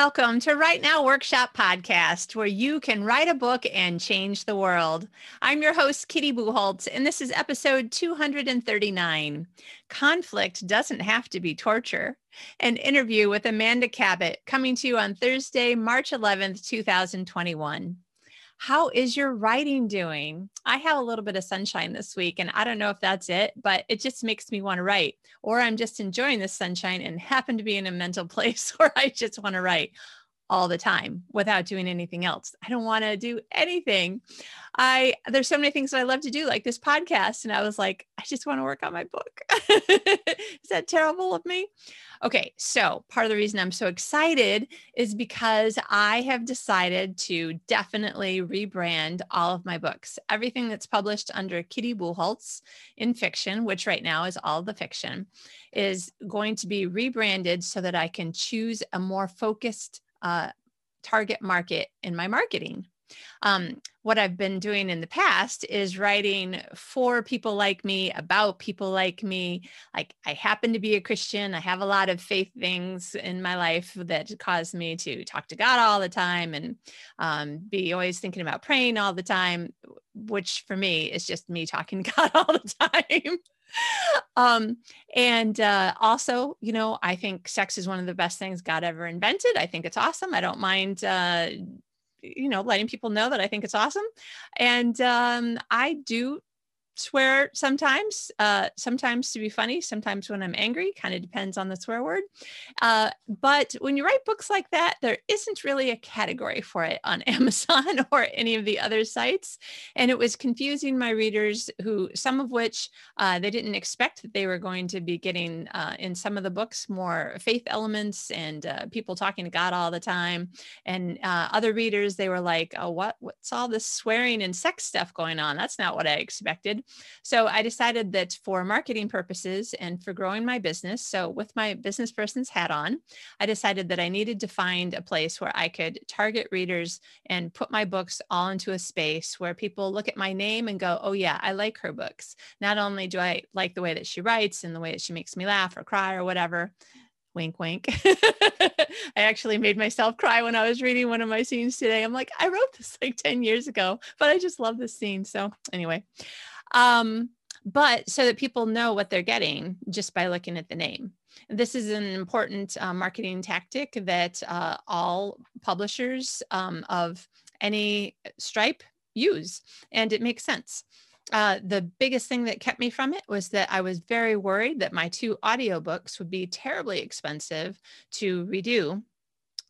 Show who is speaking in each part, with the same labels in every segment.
Speaker 1: Welcome to Write Now Workshop Podcast, where you can write a book and change the world. I'm your host, Kitty Bucholtz, and this is episode 239. Conflict doesn't have to be torture. An interview with Amanda Cabot coming to you on Thursday, March 11th, 2021. How is your writing doing? I have a little bit of sunshine this week, and I don't know if that's it, but it just makes me want to write. Or I'm just enjoying the sunshine and happen to be in a mental place where I just want to write all the time without doing anything else. I don't want to do anything. I there's so many things that I love to do like this podcast and I was like I just want to work on my book. Is that terrible of me? Okay, so part of the reason I'm so excited is because I have decided to definitely rebrand all of my books. Everything that's published under Kitty Bucholtz in fiction, which right now is all the fiction, is going to be rebranded so that I can choose a more focused uh, target market in my marketing. Um, what I've been doing in the past is writing for people like me, about people like me. Like, I happen to be a Christian. I have a lot of faith things in my life that cause me to talk to God all the time and um, be always thinking about praying all the time, which for me is just me talking to God all the time um and uh also you know i think sex is one of the best things god ever invented. I think it's awesome. I don't mind uh you know letting people know that i think it's awesome. And um i do swear sometimes, uh, sometimes to be funny, sometimes when I'm angry, kind of depends on the swear word. Uh, but when you write books like that, there isn't really a category for it on Amazon or any of the other sites. And it was confusing my readers, who some of which uh, they didn't expect that they were going to be getting uh, in some of the books more faith elements and uh, people talking to God all the time. And uh, other readers, they were like, oh, what, what's all this swearing and sex stuff going on? That's not what I expected. So I decided that for marketing purposes and for growing my business, so with my business person's hat on, I decided that I needed to find a place where I could target readers and put my books all into a space where people look at my name and go, oh, yeah, I like her books. Not only do I like the way that she writes and the way that she makes me laugh or cry or whatever, wink wink. I actually made myself cry when i was reading one of my scenes today. I'm like i wrote this like 10 years ago but i just love this scene. So anyway um, but so that people know what they're getting just by looking at the name. This is an important uh, marketing tactic that uh, all publishers um, of any stripe use, and it makes sense. Uh, the biggest thing that kept me from it was that I was very worried that my two audiobooks would be terribly expensive to redo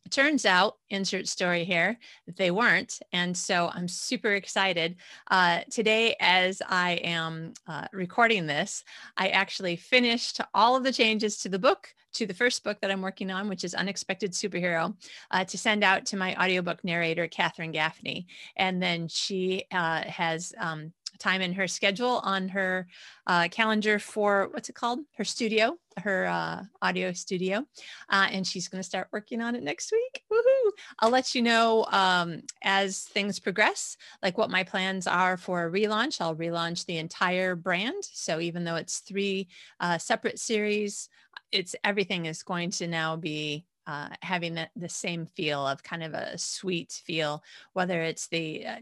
Speaker 1: turns out insert story here they weren't and so i'm super excited. Uh, today as i am uh, recording this i actually finished all of the changes to the book to the first book that i'm working on which is unexpected superhero uh, to send out to my audiobook narrator catherine gaffney. And then she uh, has um, time in her schedule on her uh, calendar for what's it called? Her studio, her uh, audio studio. Uh, and she's going to start working on it next week. Woohoo! I'll let you know um, as things progress, like what my plans are for a relaunch. I'll relaunch the entire brand. So even though it's three uh, separate series, it's everything is going to now be uh, having the, the, same feel of kind of a sweet feel, whether it's the uh,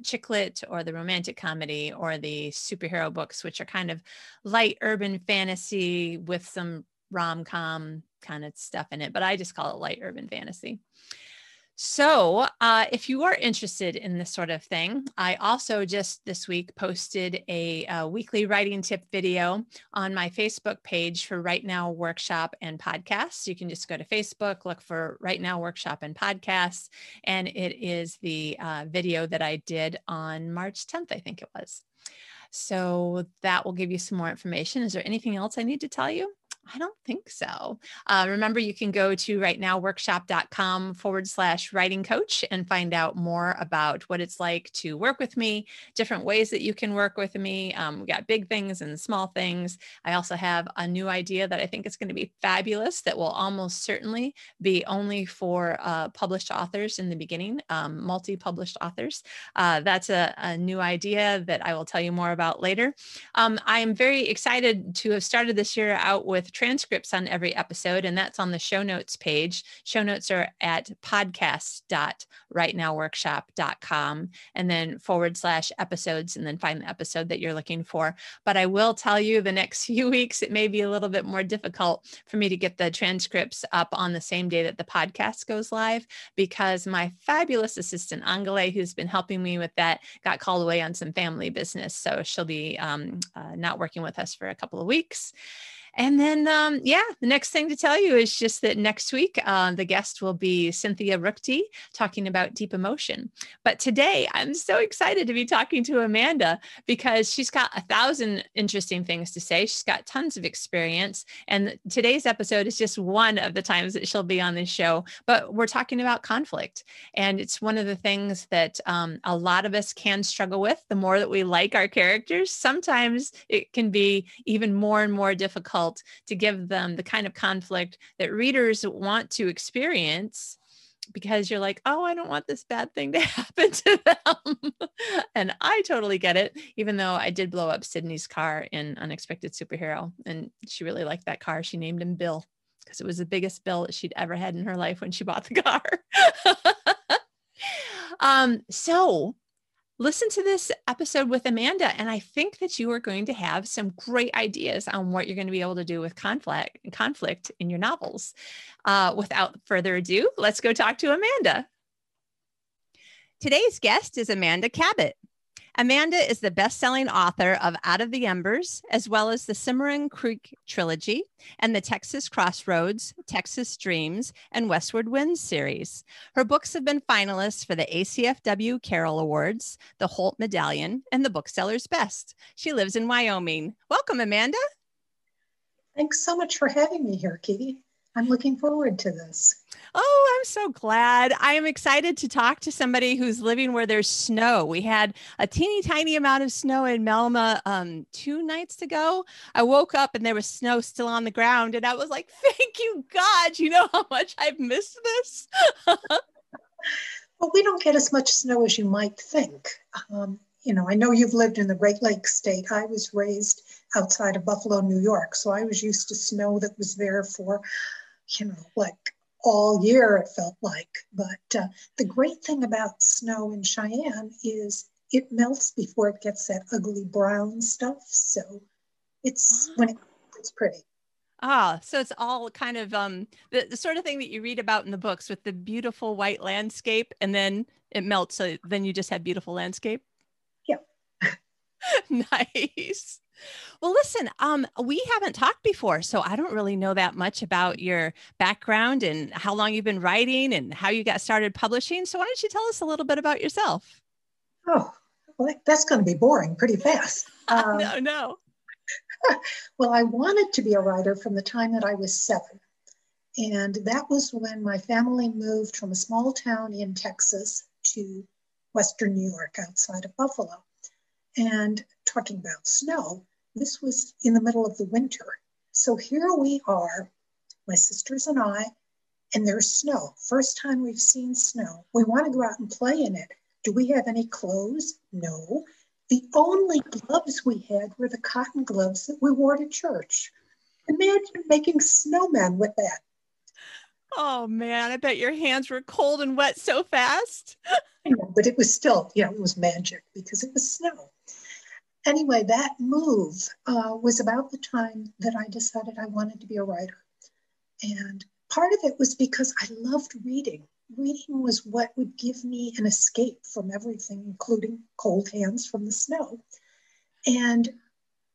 Speaker 1: or the romantic comedy or the superhero books, which are kind of light urban fantasy with some rom com kind of stuff in it. But I just call it light urban fantasy. So, uh, if you are interested in this sort of thing, I also just this week posted a, a, weekly writing tip video on my Facebook page for Write Now Workshop and Podcasts. You can just go to Facebook, look for Write Now Workshop and Podcasts, and it is the uh, video that I did on March 10th, I think it was. So, that will give you some more information. Is there anything else I need to tell you? I don't think so. Uh, remember, you can go to writenowworkshop.com forward slash writing coach and find out more about what it's like to work with me, different ways that you can work with me. Um, we got big things and small things. I also have a new idea that I think is going to be fabulous that will almost certainly be only for uh, published authors in the beginning, um, multi published authors. Uh, that's a, a, new idea that I will tell you more about later. Um, I am very excited to have started this year out with transcripts on every episode, and that's on the show notes page. Show notes are at podcast.writenowworkshop.com and then forward slash episodes, and then find the episode that you're looking for. But I will tell you the next few weeks, it may be a little bit more difficult for me to get the transcripts up on the same day that the podcast goes live because my fabulous assistant, Angele, who's been helping me with that, got called away on some family business. So she'll be um, uh, not working with us for a couple of weeks. And then, um, yeah, the next thing to tell you is just that next week, uh, the guest will be Cynthia Ruchti talking about deep emotion. But today, I'm so excited to be talking to Amanda because she's got a thousand interesting things to say. She's got tons of experience. And today's episode is just one of the times that she'll be on this show. But we're talking about conflict. And it's one of the things that um, a lot of us can struggle with. The more that we like our characters, sometimes it can be even more and more difficult difficult to give them the kind of conflict that readers want to experience because you're like, oh, I don't want this bad thing to happen to them. and I totally get it, even though I did blow up Sydney's car in Unexpected Superhero. And she really liked that car. She named him Bill because it was the biggest bill that she'd ever had in her life when she bought the car. um, so listen to this episode with Amanda, and I think that you are going to have some great ideas on what you're going to be able to do with conflict conflict in your novels. Uh, without further ado, let's go talk to Amanda. Today's guest is Amanda Cabot. Amanda is the best selling author of Out of the Embers, as well as the Cimarron Creek trilogy and the Texas Crossroads, Texas Dreams, and Westward Winds series. Her books have been finalists for the ACFW Carol Awards, the Holt Medallion, and the Bookseller's Best. She lives in Wyoming. Welcome, Amanda.
Speaker 2: Thanks so much for having me here, Katie. I'm looking forward to this.
Speaker 1: Oh, I'm so glad. I am excited to talk to somebody who's living where there's snow. We had a teeny tiny amount of snow in Melma um, two nights ago. I woke up and there was snow still on the ground, and I was like, thank you, God. You know how much I've missed this?
Speaker 2: well, we don't get as much snow as you might think. Um, you know, I know you've lived in the Great Lakes state. I was raised outside of Buffalo, New York, so I was used to snow that was there for you know, like all year it felt like. But uh, the great thing about snow in Cheyenne is it melts before it gets that ugly brown stuff. So it's when it, it's pretty.
Speaker 1: Ah, so it's all kind of um the, the sort of thing that you read about in the books with the beautiful white landscape and then it melts so then you just have beautiful landscape.
Speaker 2: Yeah.
Speaker 1: nice. Well, listen, um, we haven't talked before, so I don't really know that much about your background and how long you've been writing and how you got started publishing. So why don't you tell us a little bit about yourself?
Speaker 2: Oh, well, that's going to be boring pretty fast.
Speaker 1: Um, no, no.
Speaker 2: well, I wanted to be a writer from the time that I was seven. And that was when my family moved from a small town in Texas to Western New York outside of Buffalo. And talking about snow, this was in the middle of the winter. So here we are, my sisters and I, and there's snow. First time we've seen snow. We want to go out and play in it. Do we have any clothes? No. The only gloves we had were the cotton gloves that we wore to church. Imagine making snowmen with that.
Speaker 1: Oh man, I bet your hands were cold and wet so fast.
Speaker 2: but it was still, know, it was magic because it was snow anyway, that move uh, was about the time that I decided I wanted to be a writer. And part of it was because I loved reading. Reading was what would give me an escape from everything, including cold hands from the snow, and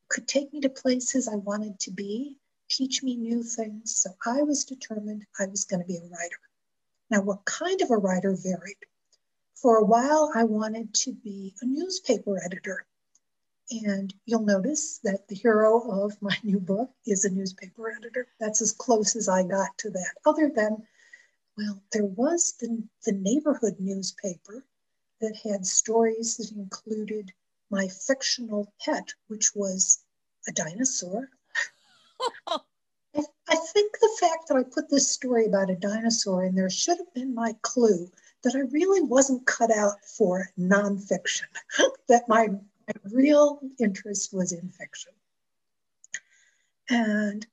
Speaker 2: could take me to places I wanted to be, teach me new things. So I was determined I was going to be a writer. Now, what kind of a writer varied? For a while, I wanted to be a newspaper editor. And you'll notice that the hero of my new book is a newspaper editor. That's as close as I got to that, other than, well, there was the, the neighborhood newspaper that had stories that included my fictional pet, which was a dinosaur. I, think the fact that I put this story about a dinosaur in there should have been my clue that I really wasn't cut out for nonfiction, that my my real interest was in fiction. And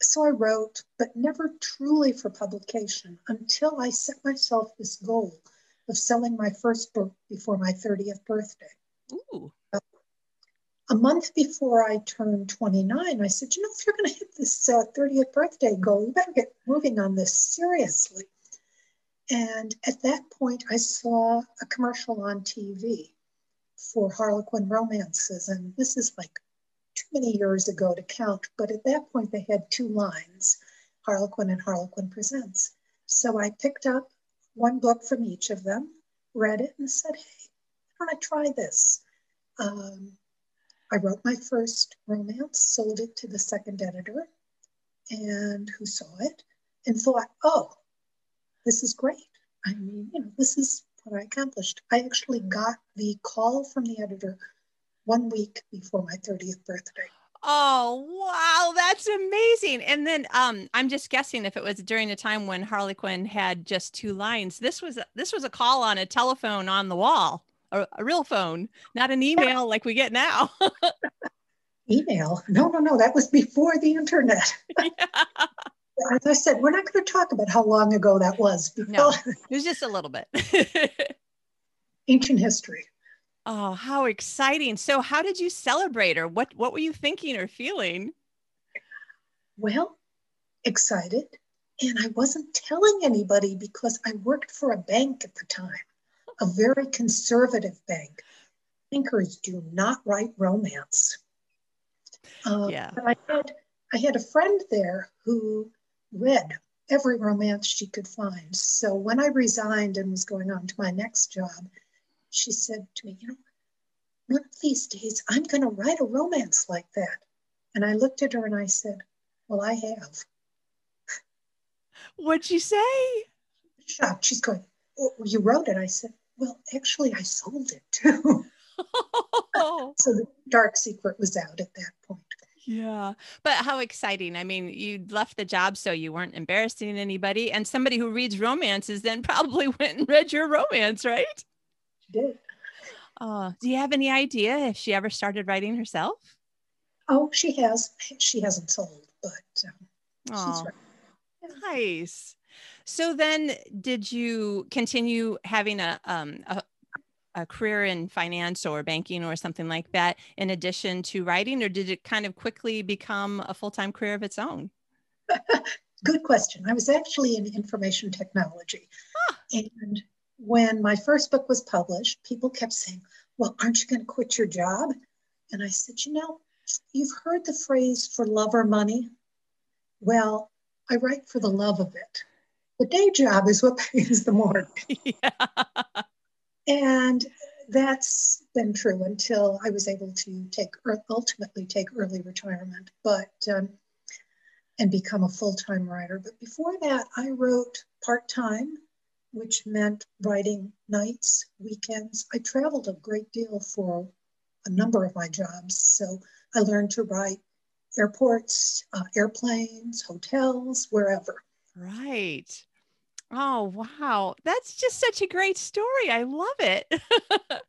Speaker 2: so I wrote, but never truly for publication until I set myself this goal of selling my first book before my 30th birthday. Ooh. A month before I turned 29, I said, you know, if you're going to hit this uh, 30th birthday goal, you better get moving on this seriously. And at that point, I saw a commercial on TV for Harlequin romances. And this is like too many years ago to count, but at that point, they had two lines Harlequin and Harlequin Presents. So I picked up one book from each of them, read it, and said, hey, why don't I try this? Um, I wrote my first romance, sold it to the second editor, and who saw it and thought, oh, this is great. I mean, you know, this is what I accomplished. I actually got the call from the editor one week before my 30th birthday.
Speaker 1: Oh, wow, that's amazing. And then um I'm just guessing if it was during a time when Harlequin had just two lines. This was this was a call on a telephone on the wall, a, a real phone, not an email like we get now.
Speaker 2: email? No, no, no, that was before the internet. Yeah. As I said, we're not going to talk about how long ago that was.
Speaker 1: No, it was just a little bit.
Speaker 2: Ancient history.
Speaker 1: Oh, how exciting. So how did you celebrate or what what were you thinking or feeling?
Speaker 2: Well, excited. And I wasn't telling anybody because I worked for a bank at the time, a very conservative bank. Bankers do not write romance. Uh, yeah. I had I had a friend there who read every romance she could find. So when I resigned and was going on to my next job, she said to me, You know, one of these days I'm going to write a romance like that. And I looked at her and I said, Well, I have.
Speaker 1: What'd she say?
Speaker 2: Shocked. She's going, oh, You wrote it. I said, Well, actually, I sold it too. so the dark secret was out at that point.
Speaker 1: Yeah. But how exciting. I mean, you left the job so you weren't embarrassing anybody. And somebody who reads romances then probably went and read your romance, right?
Speaker 2: She did.
Speaker 1: Uh, do you have any idea if she ever started writing herself?
Speaker 2: Oh, she has. She hasn't sold, but um, she's
Speaker 1: right. Nice. So then, did you continue having a, um, a a career in finance or banking or something like that in addition to writing, or did it kind of quickly become a full time career of its own?
Speaker 2: Good question. I was actually in information technology. Ah. And when my first book was published, people kept saying, Well, aren't you going to quit your job? And I said, You know, you've heard the phrase for love or money. Well, I write for the love of it. The day job is what pays the mortgage. Yeah. And that's been true until I was able to take ultimately take early retirement, but um, and become a full time writer. But before that, I wrote part time which meant writing nights, weekends. I traveled a great deal for a number of my jobs. So I learned to write airports, uh, airplanes, hotels, wherever.
Speaker 1: Right. Oh, wow. That's just such a great story. I love it.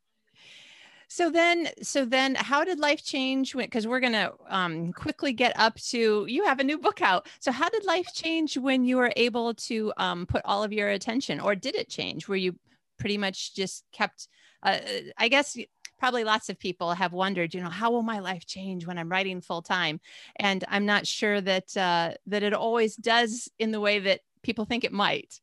Speaker 1: so then so then how did life change when because we're to um, quickly get up to you have a new book out so how did life change when you were able to um, put all of your attention or did it change where you pretty much just kept uh, i guess probably lots of people have wondered you know how will my life change when i'm writing full time and i'm not sure that uh, that it always does in the way that people think it might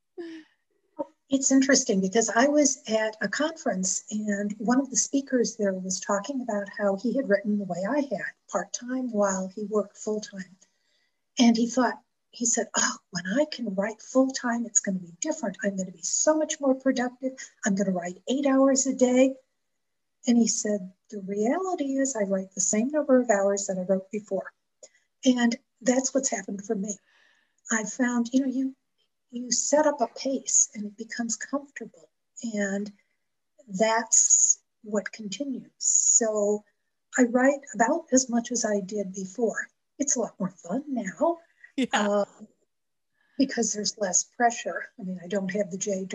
Speaker 2: it's interesting because I was at a conference and one of the speakers there was talking about how he had written the way I had, part time while he worked full time. And he thought, he said, Oh, when I can write full time, it's going to be different. I'm going to be so much more productive. I'm going to write eight hours a day. And he said, The reality is, I write the same number of hours that I wrote before. And that's what's happened for me. I found, you know, you you set up a pace and it becomes comfortable. And that's what continues. So I write about as much as I did before. It's a lot more fun now yeah. uh, because there's less pressure. I mean, I don't have the, J,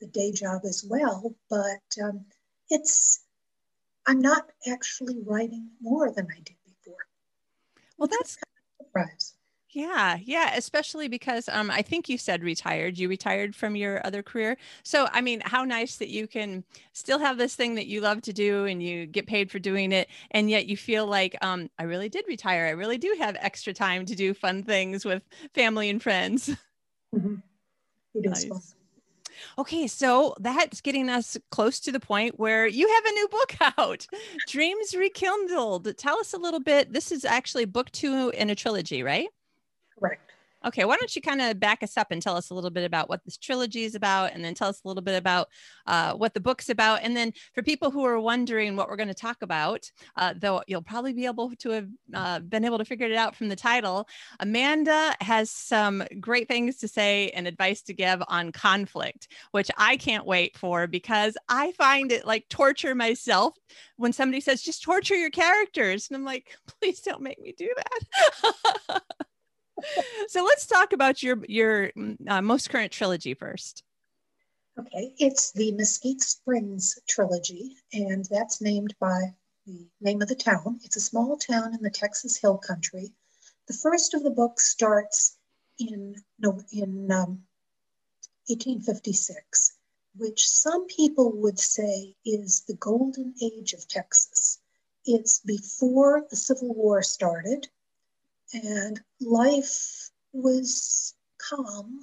Speaker 2: the day job as well, but um, it's, I'm not actually writing more than I did before.
Speaker 1: Well, that's, kind of surprise. Yeah, yeah, especially because um, I think you said retired. You retired from your other career. So, I mean, how nice that you can still have this thing that you love to do and you get paid for doing it. And yet you feel like, um, I really did retire. I really do have extra time to do fun things with family and friends.
Speaker 2: Mm-hmm. Nice.
Speaker 1: Okay, so that's getting us close to the point where you have a new book out, Dreams Rekindled. Tell us a little bit. This is actually book two in a trilogy, right?
Speaker 2: Correct.
Speaker 1: Okay, why don't you kind of back us up and tell us a little bit about what this trilogy is about, and then tell us a little bit about uh, what the book's about. And then for people who are wondering what we're going to talk about, uh, though you'll probably be able to have uh, been able to figure it out from the title, Amanda has some great things to say and advice to give on conflict, which I can't wait for because I find it like torture myself when somebody says, just torture your characters. And I'm like, please don't make me do that. so let's talk about your your uh, most current trilogy first.
Speaker 2: Okay, it's the Mesquite Springs trilogy, and that's named by the name of the town. It's a small town in the Texas Hill Country. The first of the books starts in no in um, 1856, which some people would say is the golden age of Texas. It's before the Civil War started and life was calm,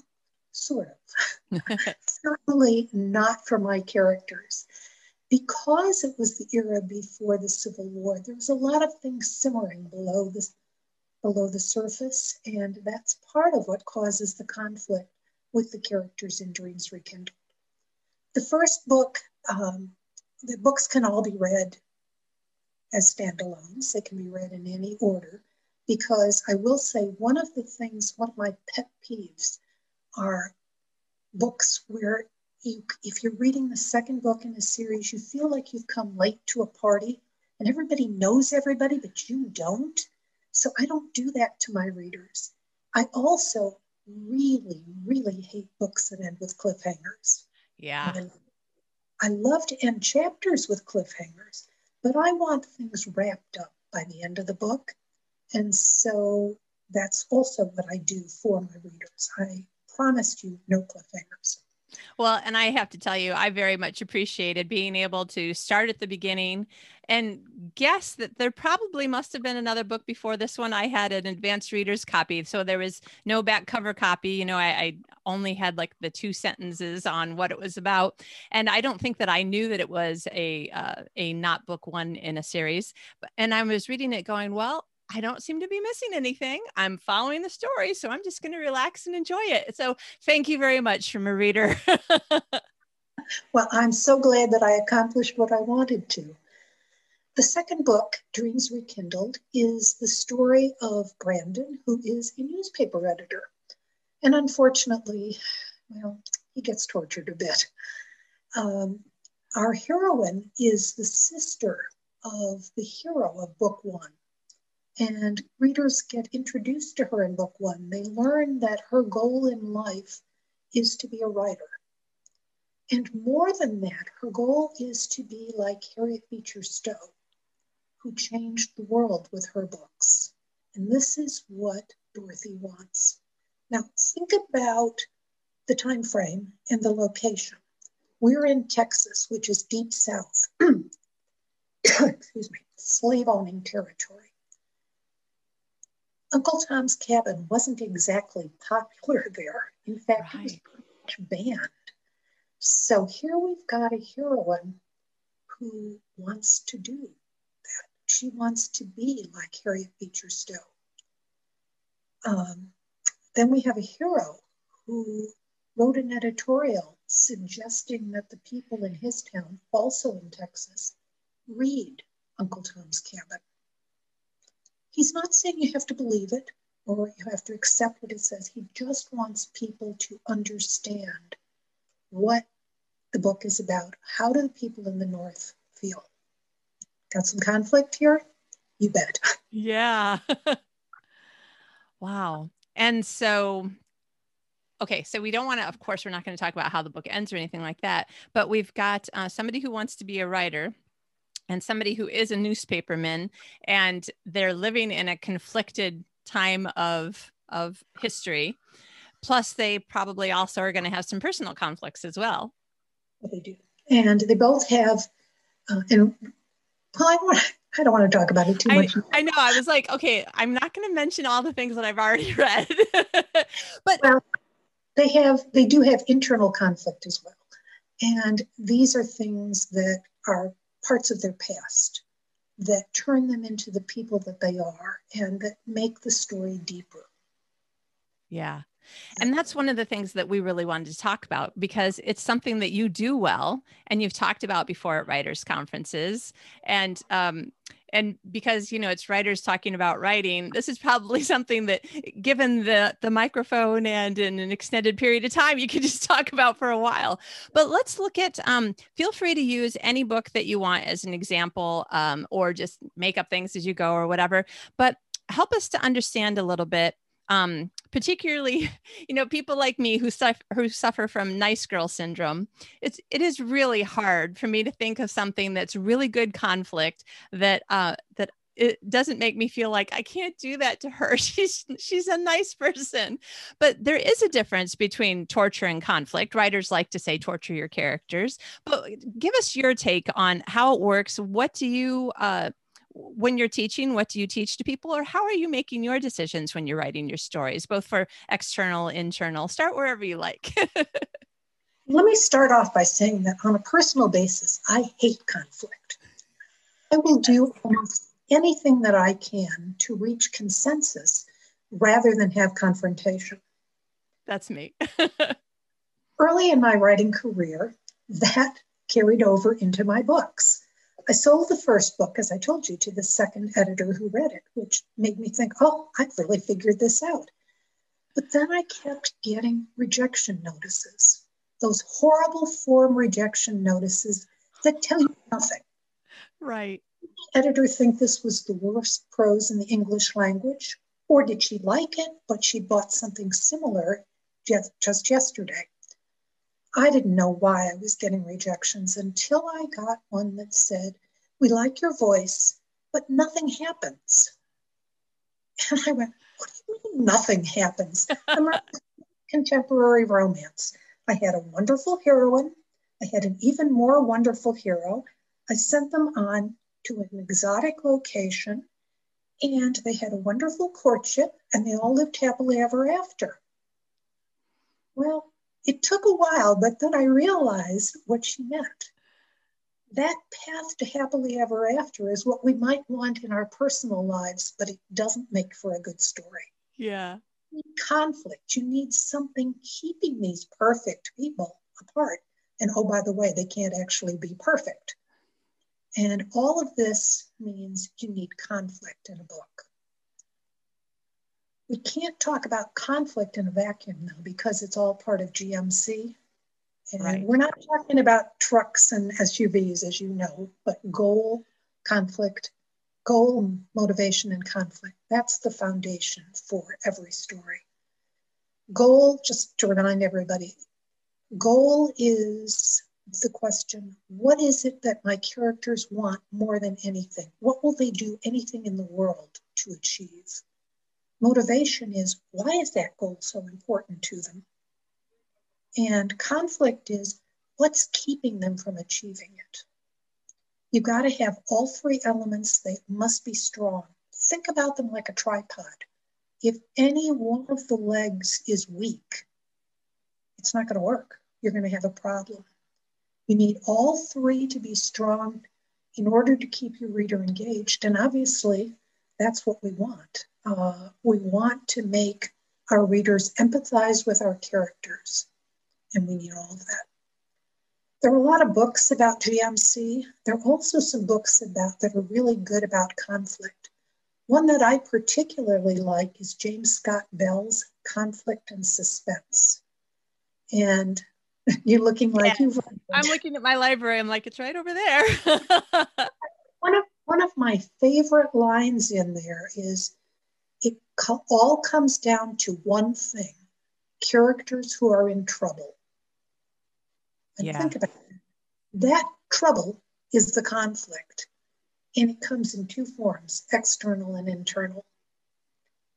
Speaker 2: sort of. Certainly not for my characters. Because it was the era before the Civil War, there was a lot of things simmering below the, below the surface, and that's part of what causes the conflict with the characters in Dreams Rekindled. The first book, um, the books can all be read as standalones. They can be read in any order because I will say one of the things, one of my pet peeves are books where you, if you're reading the second book in a series, you feel like you've come late to a party and everybody knows everybody, but you don't. So I don't do that to my readers. I also really, really hate books that end with cliffhangers.
Speaker 1: Yeah. And
Speaker 2: I love to end chapters with cliffhangers, but I want things wrapped up by the end of the book. And so that's also what I do for my readers. I promised you no cliffhangers.
Speaker 1: Well, and I have to tell you, I very much appreciated being able to start at the beginning and guess that there probably must have been another book before this one. I had an advanced reader's copy, so there was no back cover copy. You know, I, I only had like the two sentences on what it was about, and I don't think that I knew that it was a uh, a not book one in a series. And I was reading it, going, well, I don't seem to be missing anything. I'm following the story, so I'm just going to relax and enjoy it. So, thank you very much from a reader.
Speaker 2: well, I'm so glad that I accomplished what I wanted to. The second book, Dreams Rekindled, is the story of Brandon, who is a newspaper editor. And unfortunately, well, he gets tortured a bit. Um, our heroine is the sister of the hero of book one, and readers get introduced to her in book one. They learn that her goal in life is to be a writer. And more than that, her goal is to be like Harriet Beecher Stowe, who changed the world with her books. And this is what Dorothy wants. Now, think about the time frame and the location. We're in Texas, which is deep south, excuse me, slave owning territory. Uncle Tom's Cabin wasn't exactly popular there. In fact, right. it was pretty much banned. So here we've got a heroine who wants to do that. She wants to be like Harriet Beecher Stowe. Um, then we have a hero who wrote an editorial suggesting that the people in his town, also in Texas, read Uncle Tom's Cabin. He's not saying you have to believe it or you have to accept what it says. He just wants people to understand what the book is about. How do the people in the North feel? Got some conflict here? You bet.
Speaker 1: Yeah. wow. And so, okay, so we don't want to, of course, we're not going to talk about how the book ends or anything like that, but we've got uh, somebody who wants to be a writer and somebody who is a newspaperman and they're living in a conflicted time of of history. Plus, they probably also are going to have some personal conflicts as well.
Speaker 2: They do, and they both have. Uh, and well, I, want, I don't want to talk about it too much.
Speaker 1: I, I know. I was like, okay, I'm not going to mention all the things that I've already read, but
Speaker 2: well, they have. They do have internal conflict as well, and these are things that are parts of their past that turn them into the people that they are and that make the story deeper.
Speaker 1: Yeah. And that's one of the things that we really wanted to talk about because it's something that you do well and you've talked about before at writers conferences. And um, and because you know it's writers talking about writing this is probably something that given the the microphone and in an extended period of time you could just talk about for a while. But let's look at um, feel free to use any book that you want as an example um, or just make up things as you go or whatever. But help us to understand a little bit um, particularly you know people like me who suffer who suffer from nice girl syndrome it's it is really hard for me to think of something that's really good conflict that uh, that it doesn't make me feel like I can't do that to her. She's she's a nice person. But there is a difference between torture and conflict. Writers like to say torture your characters. But give us your take on how it works. What do you uh, when you're teaching, what do you teach to people, or how are you making your decisions when you're writing your stories, both for external, internal? Start wherever you like.
Speaker 2: Let me start off by saying that on a personal basis, I hate conflict. I will do almost anything that I can to reach consensus rather than have confrontation.
Speaker 1: That's me.
Speaker 2: Early in my writing career, that carried over into my books. I sold the first book, as I told you, to the second editor who read it, which made me think, oh, I've really figured this out. But then I kept getting rejection notices, those horrible form rejection notices that tell you nothing.
Speaker 1: Right.
Speaker 2: Did the editor think this was the worst prose in the English language? Or did she like it, but she bought something similar just, just yesterday? I didn't know why I was getting rejections until I got one that said, We like your voice, but nothing happens. And I went, What do you mean nothing happens? I'm a contemporary romance. I had a wonderful heroine. I had an even more wonderful hero. I sent them on to an exotic location and they had a wonderful courtship and they all lived happily ever after. Well, it took a while, but then I realized what she meant. That path to happily ever after is what we might want in our personal lives, but it doesn't make for a good story.
Speaker 1: Yeah.
Speaker 2: Conflict. You need something keeping these perfect people apart. And oh, by the way, they can't actually be perfect. And all of this means you need conflict in a book we can't talk about conflict in a vacuum though because it's all part of GMC. And right. we're not talking about trucks and SUVs, as you know, but goal, conflict, goal, motivation, and conflict. That's the foundation for every story. Goal, just to remind everybody, goal is the question what is it that my characters want more than anything? What will they do anything in the world to achieve? Motivation is why is that goal so important to them? And conflict is what's keeping them from achieving it. You've got to have all three elements, they must be strong. Think about them like a tripod. If any one of the legs is weak, it's not going to work. You're going to have a problem. You need all three to be strong in order to keep your reader engaged. And obviously, that's what we want. Uh, we want to make our readers empathize with our characters, and we need all of that. There are a lot of books about GMC. There are also some books about that are really good about conflict. One that I particularly like is James Scott Bell's Conflict and Suspense. And you're looking like yeah. you've.
Speaker 1: I'm looking at my library. I'm like, it's right over there.
Speaker 2: one of one of my favorite lines in there is it co- all comes down to one thing characters who are in trouble. And yeah. think about it. That trouble is the conflict, and it comes in two forms external and internal.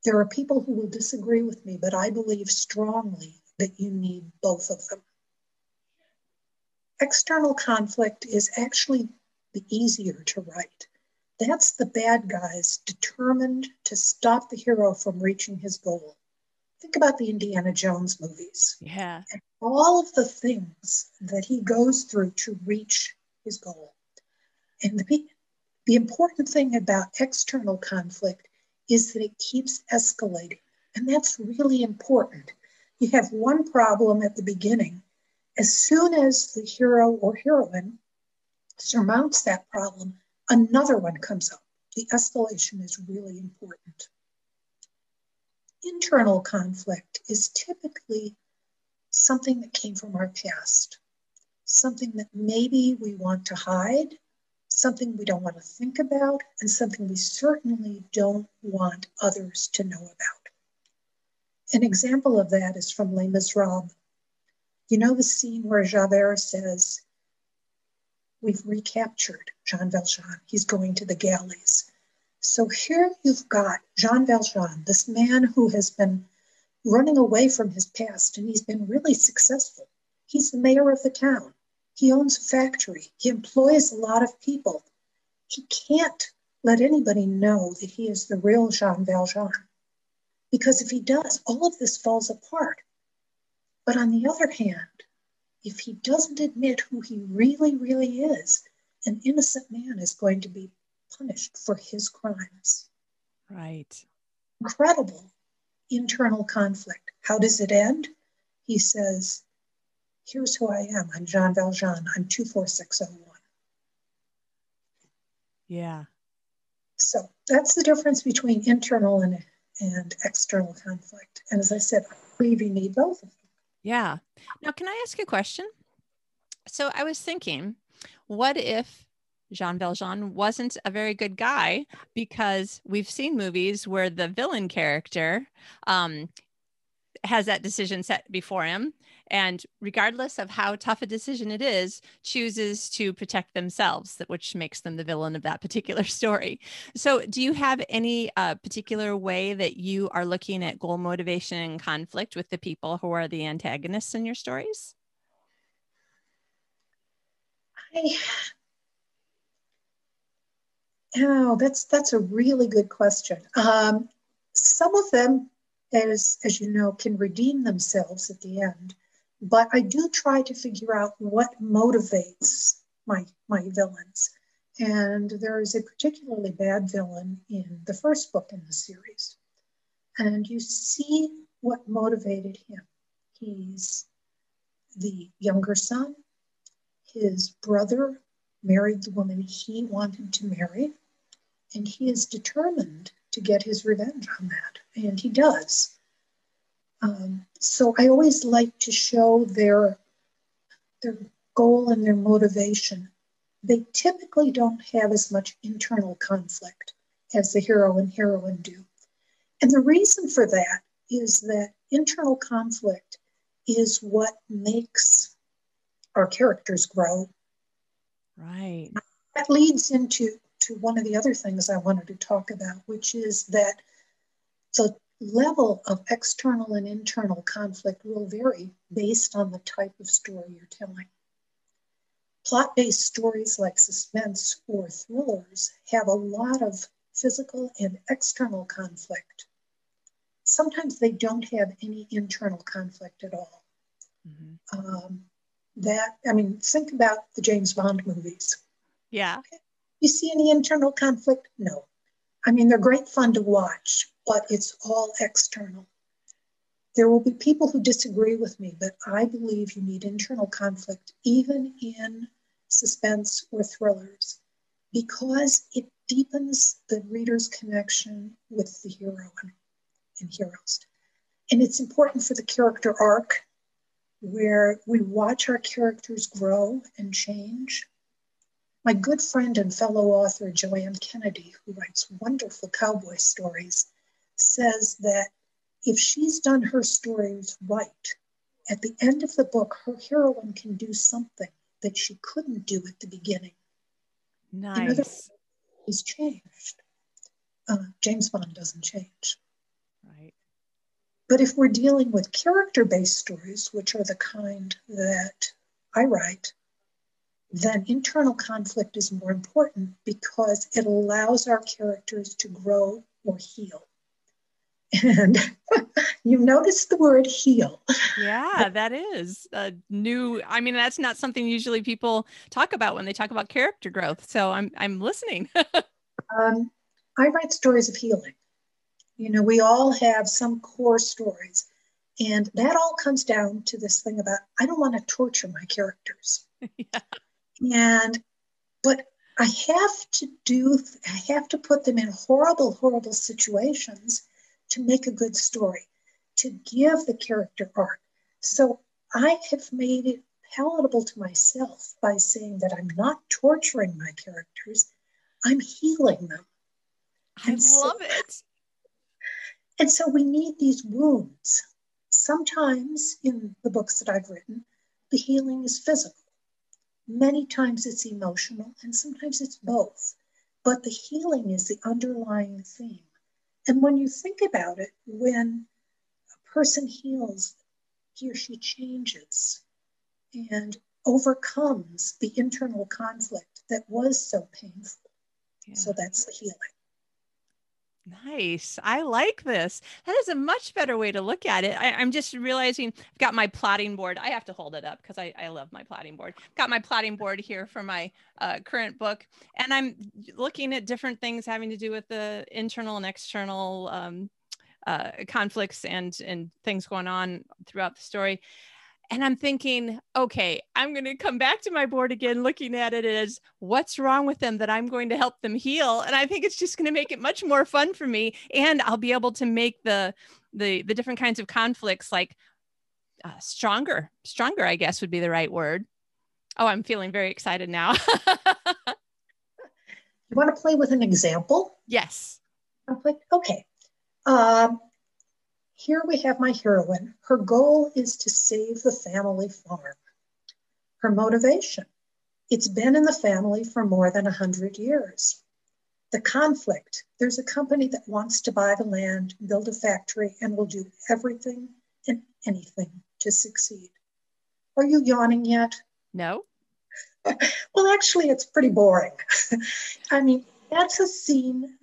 Speaker 2: There are people who will disagree with me, but I believe strongly that you need both of them. External conflict is actually the easier to write. That's the bad guys determined to stop the hero from reaching his goal. Think about the Indiana Jones movies.
Speaker 1: Yeah.
Speaker 2: And all of the things that he goes through to reach his goal. And the, the important thing about external conflict is that it keeps escalating. And that's really important. You have one problem at the beginning. As soon as the hero or heroine surmounts that problem, another one comes up. The escalation is really important. Internal conflict is typically something that came from our past, something that maybe we want to hide, something we don't want to think about, and something we certainly don't want others to know about. An example of that is from Les Miserables. You know the scene where Javert says, We've recaptured Jean Valjean. He's going to the galleys. So here you've got Jean Valjean, this man who has been running away from his past and he's been really successful. He's the mayor of the town. He owns a factory. He employs a lot of people. He can't let anybody know that he is the real Jean Valjean. Because if he does, all of this falls apart. But on the other hand, if he doesn't admit who he really, really is, an innocent man is going to be punished for his crimes.
Speaker 1: Right.
Speaker 2: Incredible internal conflict. How does it end? He says, Here's who I am. I'm Jean Valjean. I'm 24601.
Speaker 1: Yeah.
Speaker 2: So that's the difference between internal and, and external conflict. And as I said, I believe you need both of them.
Speaker 1: Yeah. Now, can I ask a question? So I was thinking, what if Jean Valjean wasn't a very good guy? Because we've seen movies where the villain character um, has that decision set before him. And regardless of how tough a decision it is, chooses to protect themselves, which makes them the villain of that particular story. So, do you have any uh, particular way that you are looking at goal motivation and conflict with the people who are the antagonists in your stories?
Speaker 2: I, oh, that's that's a really good question. Um, some of them as, as you know, can redeem themselves at the end. But I do try to figure out what motivates my, my villains. And there is a particularly bad villain in the first book in the series. And you see what motivated him. He's the younger son. His brother married the woman he wanted to marry. And he is determined to get his revenge on that, and he does. Um, so I always like to show their their goal and their motivation. They typically don't have as much internal conflict as the hero and heroine do. And the reason for that is that internal conflict is what makes our characters grow.
Speaker 1: Right.
Speaker 2: That leads into to one of the other things I wanted to talk about, which is that the level of external and internal conflict will vary based on the type of story you're telling. Plot based stories like suspense or thrillers have a lot of physical and external conflict. Sometimes they don't have any internal conflict at all. Mm-hmm. Um, that, I mean, think about the James Bond movies.
Speaker 1: Yeah.
Speaker 2: Okay you see any internal conflict? No. I mean, they're great fun to watch, but it's all external. There will be people who disagree with me, but I believe you need internal conflict even in suspense or thrillers because it deepens the reader's connection with the hero and heroes. And it's important for the character arc where we watch our characters grow and change my good friend and fellow author Joanne Kennedy, who writes wonderful cowboy stories, says that if she's done her stories right, at the end of the book, her heroine can do something that she couldn't do at the beginning.
Speaker 1: Nice.
Speaker 2: he's changed. Uh, James Bond doesn't change. Right. But if we're dealing with character based stories, which are the kind that I write, then internal conflict is more important because it allows our characters to grow or heal. And you notice the word heal.
Speaker 1: Yeah, that is a new. I mean, that's not something usually people talk about when they talk about character growth. So I'm I'm listening.
Speaker 2: um, I write stories of healing. You know, we all have some core stories, and that all comes down to this thing about I don't want to torture my characters. yeah. And but I have to do, I have to put them in horrible, horrible situations to make a good story, to give the character arc. So I have made it palatable to myself by saying that I'm not torturing my characters, I'm healing them.
Speaker 1: I and love so, it.
Speaker 2: And so we need these wounds. Sometimes in the books that I've written, the healing is physical. Many times it's emotional, and sometimes it's both. But the healing is the underlying theme. And when you think about it, when a person heals, he or she changes and overcomes the internal conflict that was so painful. Yeah. So that's the healing.
Speaker 1: Nice. I like this. That is a much better way to look at it. I, am just realizing I've got my plotting board. I have to hold it up because I, I love my plotting board. Got my plotting board here for my uh, current book. And I'm looking at different things having to do with the internal and external um, uh, conflicts and, and things going on throughout the story. And I'm thinking, okay, I'm going to come back to my board again, looking at it as what's wrong with them that I'm going to help them heal. And I think it's just going to make it much more fun for me. And I'll be able to make the, the, the different kinds of conflicts like uh, stronger, stronger, I guess would be the right word. Oh, I'm feeling very excited now.
Speaker 2: you want to play with an example?
Speaker 1: Yes.
Speaker 2: Okay. Um, here we have my heroine. Her goal is to save the family farm. Her motivation it's been in the family for more than 100 years. The conflict there's a company that wants to buy the land, build a factory, and will do everything and anything to succeed. Are you yawning yet?
Speaker 1: No.
Speaker 2: well, actually, it's pretty boring. I mean, that's a scene,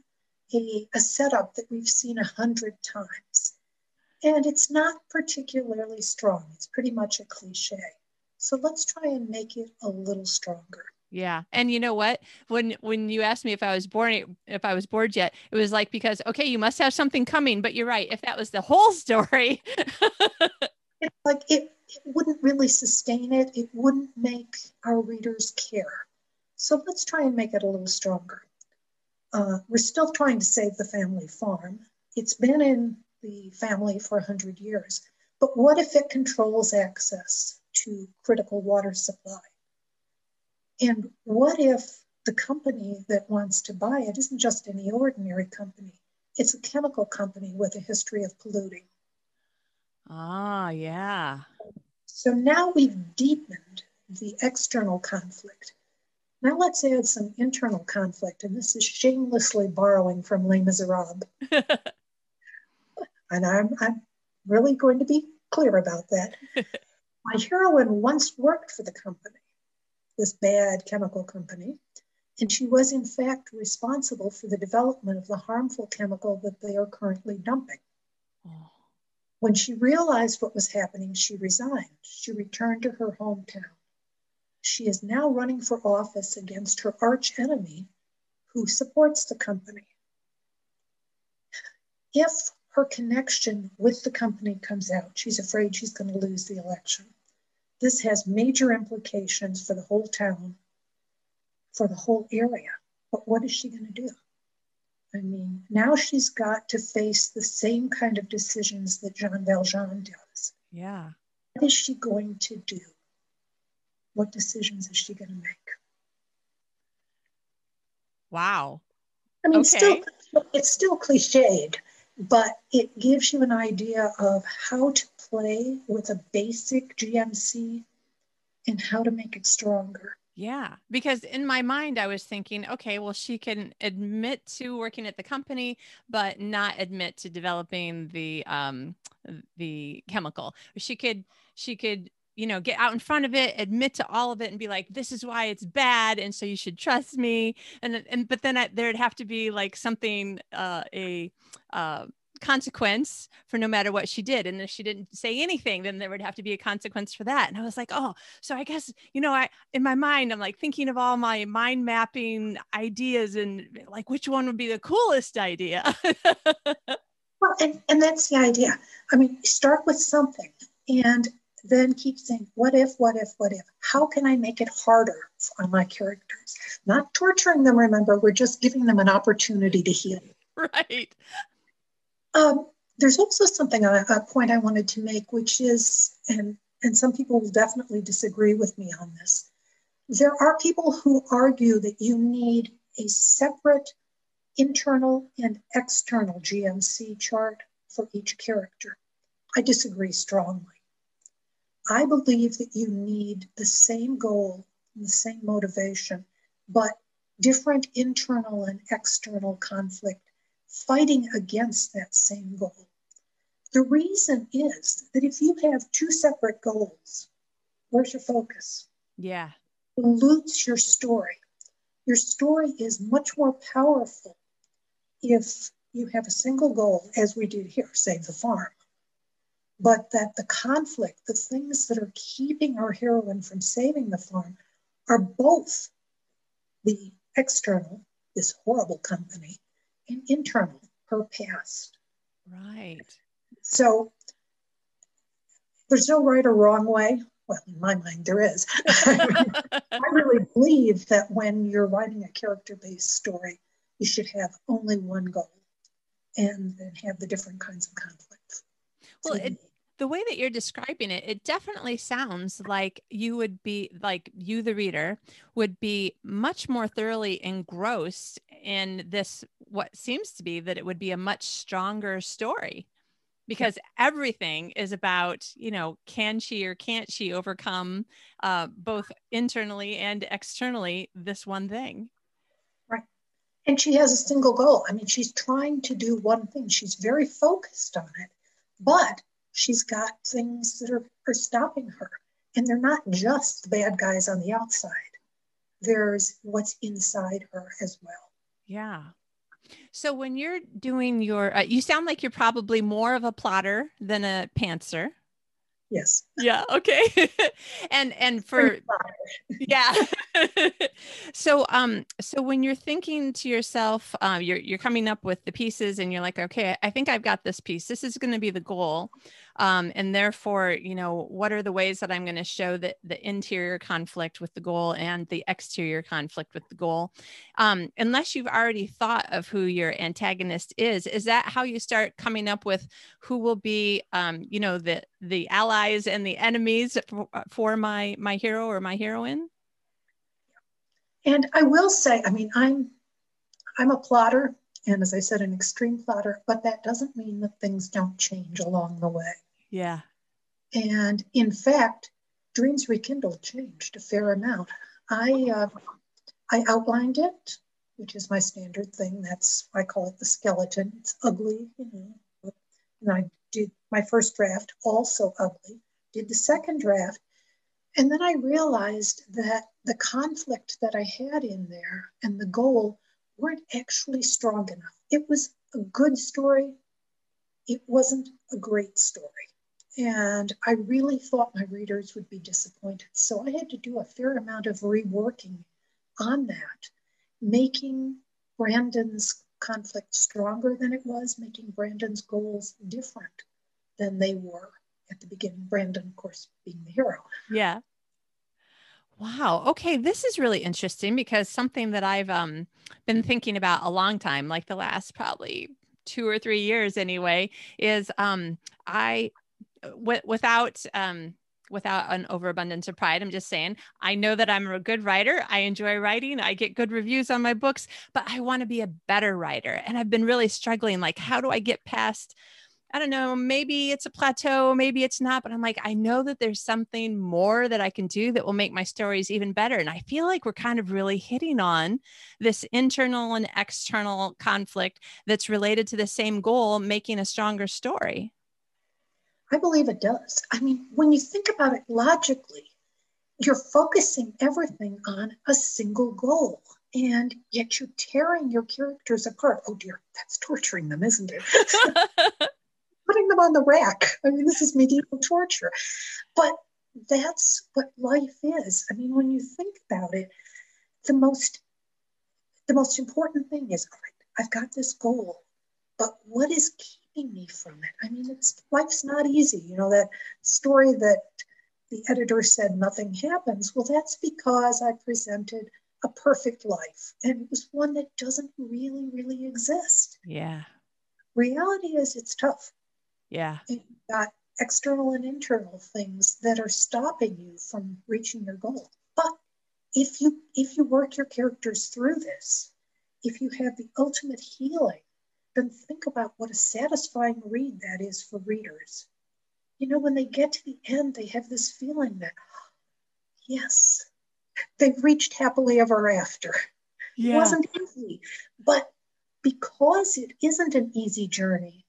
Speaker 2: a, a setup that we've seen a hundred times. And it's not particularly strong. It's pretty much a cliche. So let's try and make it a little stronger.
Speaker 1: Yeah. And you know what? When when you asked me if I was born if I was bored yet, it was like because okay, you must have something coming, but you're right. If that was the whole story,
Speaker 2: it's like it, it wouldn't really sustain it. It wouldn't make our readers care. So let's try and make it a little stronger. Uh, we're still trying to save the family farm. It's been in the family for 100 years. But what if it controls access to critical water supply? And what if the company that wants to buy it isn't just any ordinary company? It's a chemical company with a history of polluting.
Speaker 1: Ah, yeah.
Speaker 2: So now we've deepened the external conflict. Now let's add some internal conflict, and this is shamelessly borrowing from Les Miserables. And I'm, I'm really going to be clear about that. My heroine once worked for the company, this bad chemical company, and she was in fact responsible for the development of the harmful chemical that they are currently dumping. Oh. When she realized what was happening, she resigned. She returned to her hometown. She is now running for office against her arch enemy who supports the company. If her connection with the company comes out. She's afraid she's going to lose the election. This has major implications for the whole town, for the whole area. But what is she going to do? I mean, now she's got to face the same kind of decisions that Jean Valjean does.
Speaker 1: Yeah.
Speaker 2: What is she going to do? What decisions is she going to make?
Speaker 1: Wow.
Speaker 2: I mean, okay. still, it's still cliched, but it gives you an idea of how to play with a basic GMC and how to make it stronger.
Speaker 1: Yeah, because in my mind, I was thinking, okay, well, she can admit to working at the company, but not admit to developing the um, the chemical. She could she could you know get out in front of it admit to all of it and be like this is why it's bad and so you should trust me and and but then I, there'd have to be like something uh a uh consequence for no matter what she did. And if she didn't say anything, then there would have to be a consequence for that. And I was like, oh, so I guess, you know, I in my mind, I'm like thinking of all my mind mapping ideas and like which one would be the coolest idea.
Speaker 2: well, and, and that's the idea. I mean, start with something and then keep saying, what if, what if, what if? How can I make it harder on my characters? Not torturing them, remember, we're just giving them an opportunity to heal.
Speaker 1: Right.
Speaker 2: Um, there's also something, a, a point I wanted to make, which is, and, and some people will definitely disagree with me on this. There are people who argue that you need a separate internal and external GMC chart for each character. I disagree strongly. I believe that you need the same goal and the same motivation, but different internal and external conflict fighting against that same goal. The reason is that if you have two separate goals, where's your focus?
Speaker 1: Yeah.
Speaker 2: Dilutes your story. Your story is much more powerful if you have a single goal, as we do here, save the farm. But that the conflict, the things that are keeping our heroine from saving the farm, are both the external, this horrible company, and internal, her past.
Speaker 1: Right.
Speaker 2: So there's no right or wrong way. Well, in my mind, there is. I really believe that when you're writing a character based story, you should have only one goal and then have the different kinds of conflicts.
Speaker 1: Well, it, the way that you're describing it, it definitely sounds like you would be like you, the reader, would be much more thoroughly engrossed in this, what seems to be that it would be a much stronger story because everything is about, you know, can she or can't she overcome uh, both internally and externally this one thing?
Speaker 2: Right. And she has a single goal. I mean, she's trying to do one thing, she's very focused on it. But she's got things that are, are stopping her. And they're not just the bad guys on the outside, there's what's inside her as well.
Speaker 1: Yeah. So when you're doing your, uh, you sound like you're probably more of a plotter than a pantser.
Speaker 2: Yes.
Speaker 1: Yeah. Okay. and and for yeah. so um so when you're thinking to yourself, uh, you're you're coming up with the pieces, and you're like, okay, I think I've got this piece. This is going to be the goal. Um, and therefore you know what are the ways that i'm going to show that the interior conflict with the goal and the exterior conflict with the goal? Um, unless you've already thought of who your antagonist is is that how you start coming up with who will be um, you know the the allies and the enemies for, for my my hero or my heroine
Speaker 2: and i will say i mean i'm i'm a plotter and as I said, an extreme plotter, but that doesn't mean that things don't change along the way.
Speaker 1: Yeah.
Speaker 2: And in fact, Dreams Rekindled changed a fair amount. I uh, I outlined it, which is my standard thing. That's I call it the skeleton. It's ugly, you know. And I did my first draft, also ugly. Did the second draft, and then I realized that the conflict that I had in there and the goal weren't actually strong enough. It was a good story. It wasn't a great story. And I really thought my readers would be disappointed. So I had to do a fair amount of reworking on that, making Brandon's conflict stronger than it was, making Brandon's goals different than they were at the beginning. Brandon, of course, being the hero.
Speaker 1: Yeah. Wow. Okay. This is really interesting because something that I've um, been thinking about a long time, like the last probably two or three years anyway, is um, I, uh, without, um, without an overabundance of pride, I'm just saying, I know that I'm a good writer. I enjoy writing. I get good reviews on my books, but I want to be a better writer. And I've been really struggling. Like, how do I get past I don't know, maybe it's a plateau, maybe it's not, but I'm like, I know that there's something more that I can do that will make my stories even better. And I feel like we're kind of really hitting on this internal and external conflict that's related to the same goal, making a stronger story.
Speaker 2: I believe it does. I mean, when you think about it logically, you're focusing everything on a single goal and yet you're tearing your characters apart. Oh dear, that's torturing them, isn't it? On the rack. I mean, this is medieval torture. But that's what life is. I mean, when you think about it, the most the most important thing is all right, I've got this goal, but what is keeping me from it? I mean, it's life's not easy. You know, that story that the editor said nothing happens. Well, that's because I presented a perfect life. And it was one that doesn't really, really exist.
Speaker 1: Yeah.
Speaker 2: Reality is it's tough.
Speaker 1: Yeah.
Speaker 2: You've got external and internal things that are stopping you from reaching your goal. But if you if you work your characters through this, if you have the ultimate healing, then think about what a satisfying read that is for readers. You know, when they get to the end, they have this feeling that, yes, they've reached happily ever after. Yeah. It wasn't easy. But because it isn't an easy journey,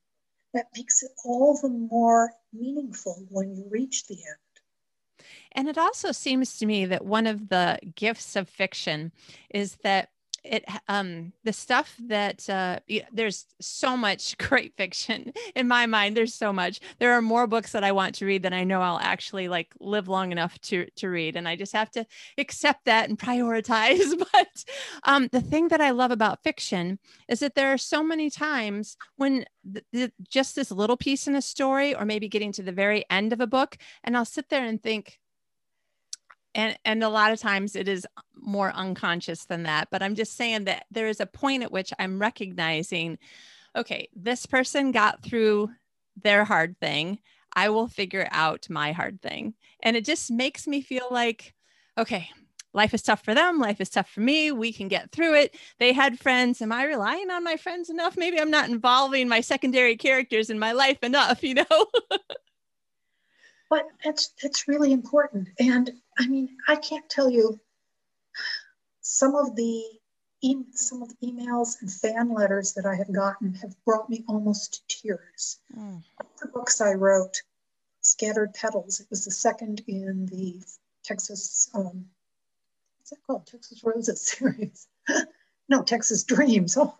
Speaker 2: that makes it all the more meaningful when you reach the end.
Speaker 1: And it also seems to me that one of the gifts of fiction is that it um the stuff that uh there's so much great fiction in my mind there's so much. There are more books that i want to read than i know i'll actually like live long enough to to read and i just have to accept that and prioritize but um the thing that i love about fiction is that there are so many times when th- th- just this little piece in a story or maybe getting to the very end of a book and i'll sit there and think and and a lot of times it is more unconscious than that but i'm just saying that there is a point at which i'm recognizing okay this person got through their hard thing. I will figure out my hard thing. And it just makes me feel like okay life is tough for them. Life is tough for me. We can get through it. They had friends. Am i relying on my friends enough? Maybe i'm not involving my secondary characters in my life enough you know?
Speaker 2: But it's it's really important. And i mean i can't tell you. Some of the e- some of the emails and fan letters that i have gotten have brought me almost to tears. Mm. the books i wrote scattered petals it was the second in the texas um, what's that called? Texas roses series. No texas dreams. Oh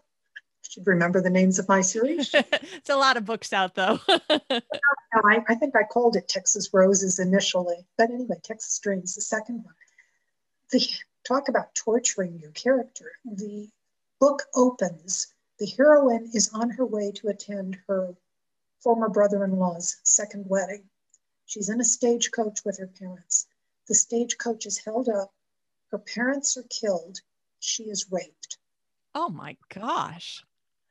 Speaker 2: should remember the names of my series.
Speaker 1: it's a lot of books out, though.
Speaker 2: I, I, think I called it Texas Roses initially, but anyway, Texas Dreams, the second one. The talk about torturing your character. The book opens. The heroine is on her way to attend her former brother-in-law's second wedding. She's in a stagecoach with her parents. The stagecoach is held up. Her parents are killed. She is raped.
Speaker 1: Oh my gosh.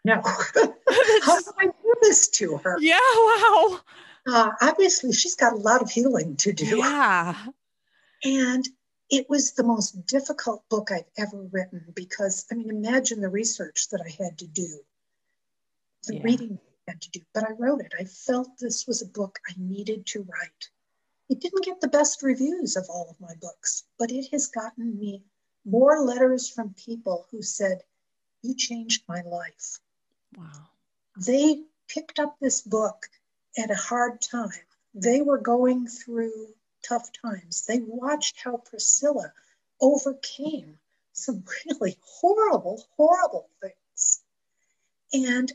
Speaker 2: No. How do I do this to her?
Speaker 1: Yeah, wow.
Speaker 2: Uh, obviously, she's got a lot of healing to do.
Speaker 1: Yeah.
Speaker 2: And it was the most difficult book I've ever written because, I mean, imagine the research that I had to do, the yeah. reading I had to do. But I wrote it. I felt this was a book I needed to write. It didn't get the best reviews of all of my books, but it has gotten me more letters from people who said, You changed my life.
Speaker 1: Wow.
Speaker 2: They picked up this book at a hard time. They were going through tough times. They watched how Priscilla overcame some really horrible, horrible things. And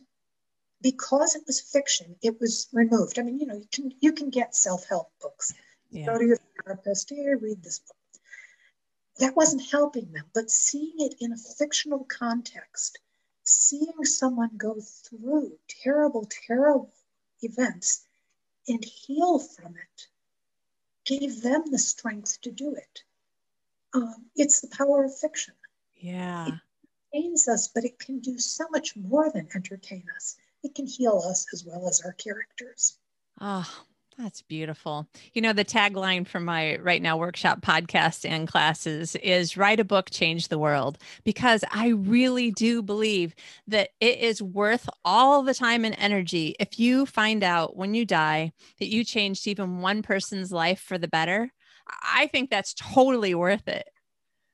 Speaker 2: because it was fiction, it was removed. I mean, you know, you can you can get self-help books. Yeah. Go to your therapist, here, read this book. That wasn't helping them, but seeing it in a fictional context seeing someone go through terrible, terrible events and heal from it gave them the strength to do it. Um, it's the power of fiction.
Speaker 1: Yeah. It
Speaker 2: entertains us, but it can do so much more than entertain us. It can heal us as well as our characters.
Speaker 1: Oh, That's beautiful. You know, the tagline for my Write Now Workshop podcast and classes is write a book, change the world, because I really do believe that it is worth all the time and energy if you find out when you die that you changed even one person's life for the better. I think that's totally worth it.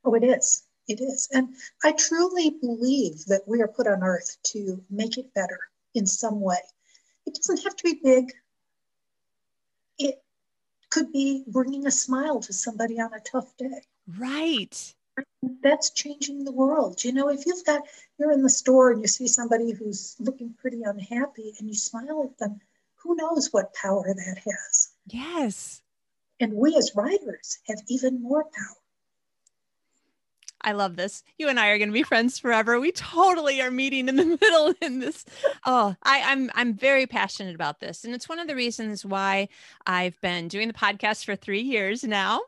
Speaker 2: Oh, it is. It is. And I truly believe that we are put on earth to make it better in some way. It doesn't have to be big it could be bringing a smile to somebody on a tough day.
Speaker 1: Right.
Speaker 2: That's changing the world. You know, if you've got, you're in the store and you see somebody who's looking pretty unhappy and you smile at them, who knows what power that has?
Speaker 1: Yes.
Speaker 2: And we as writers have even more power.
Speaker 1: I love this. You and I are going to be friends forever. We totally are meeting in the middle in this. Oh, I, I'm I'm very passionate about this, and it's one of the reasons why I've been doing the podcast for three years now,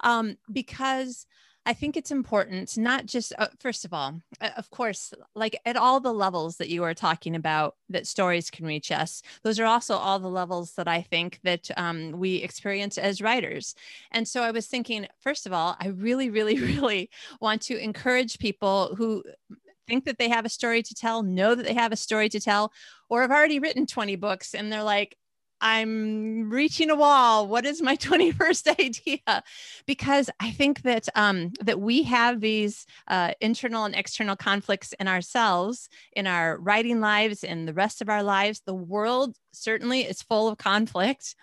Speaker 1: um, because I think it's important, not just, uh, first of all, uh, of course, like at all the levels that you are talking about, that stories can reach us. Those are also all the levels that I think that um, we experience as writers. And so I was thinking, first of all, I really, really, really want to encourage people who think that they have a story to tell, know that they have a story to tell, or have already written 20 books and they're like, I'm reaching a wall. What is my 21st idea? Because I think that um, that we have these uh, internal and external conflicts in ourselves, in our writing lives, in the rest of our lives. The world certainly is full of conflict,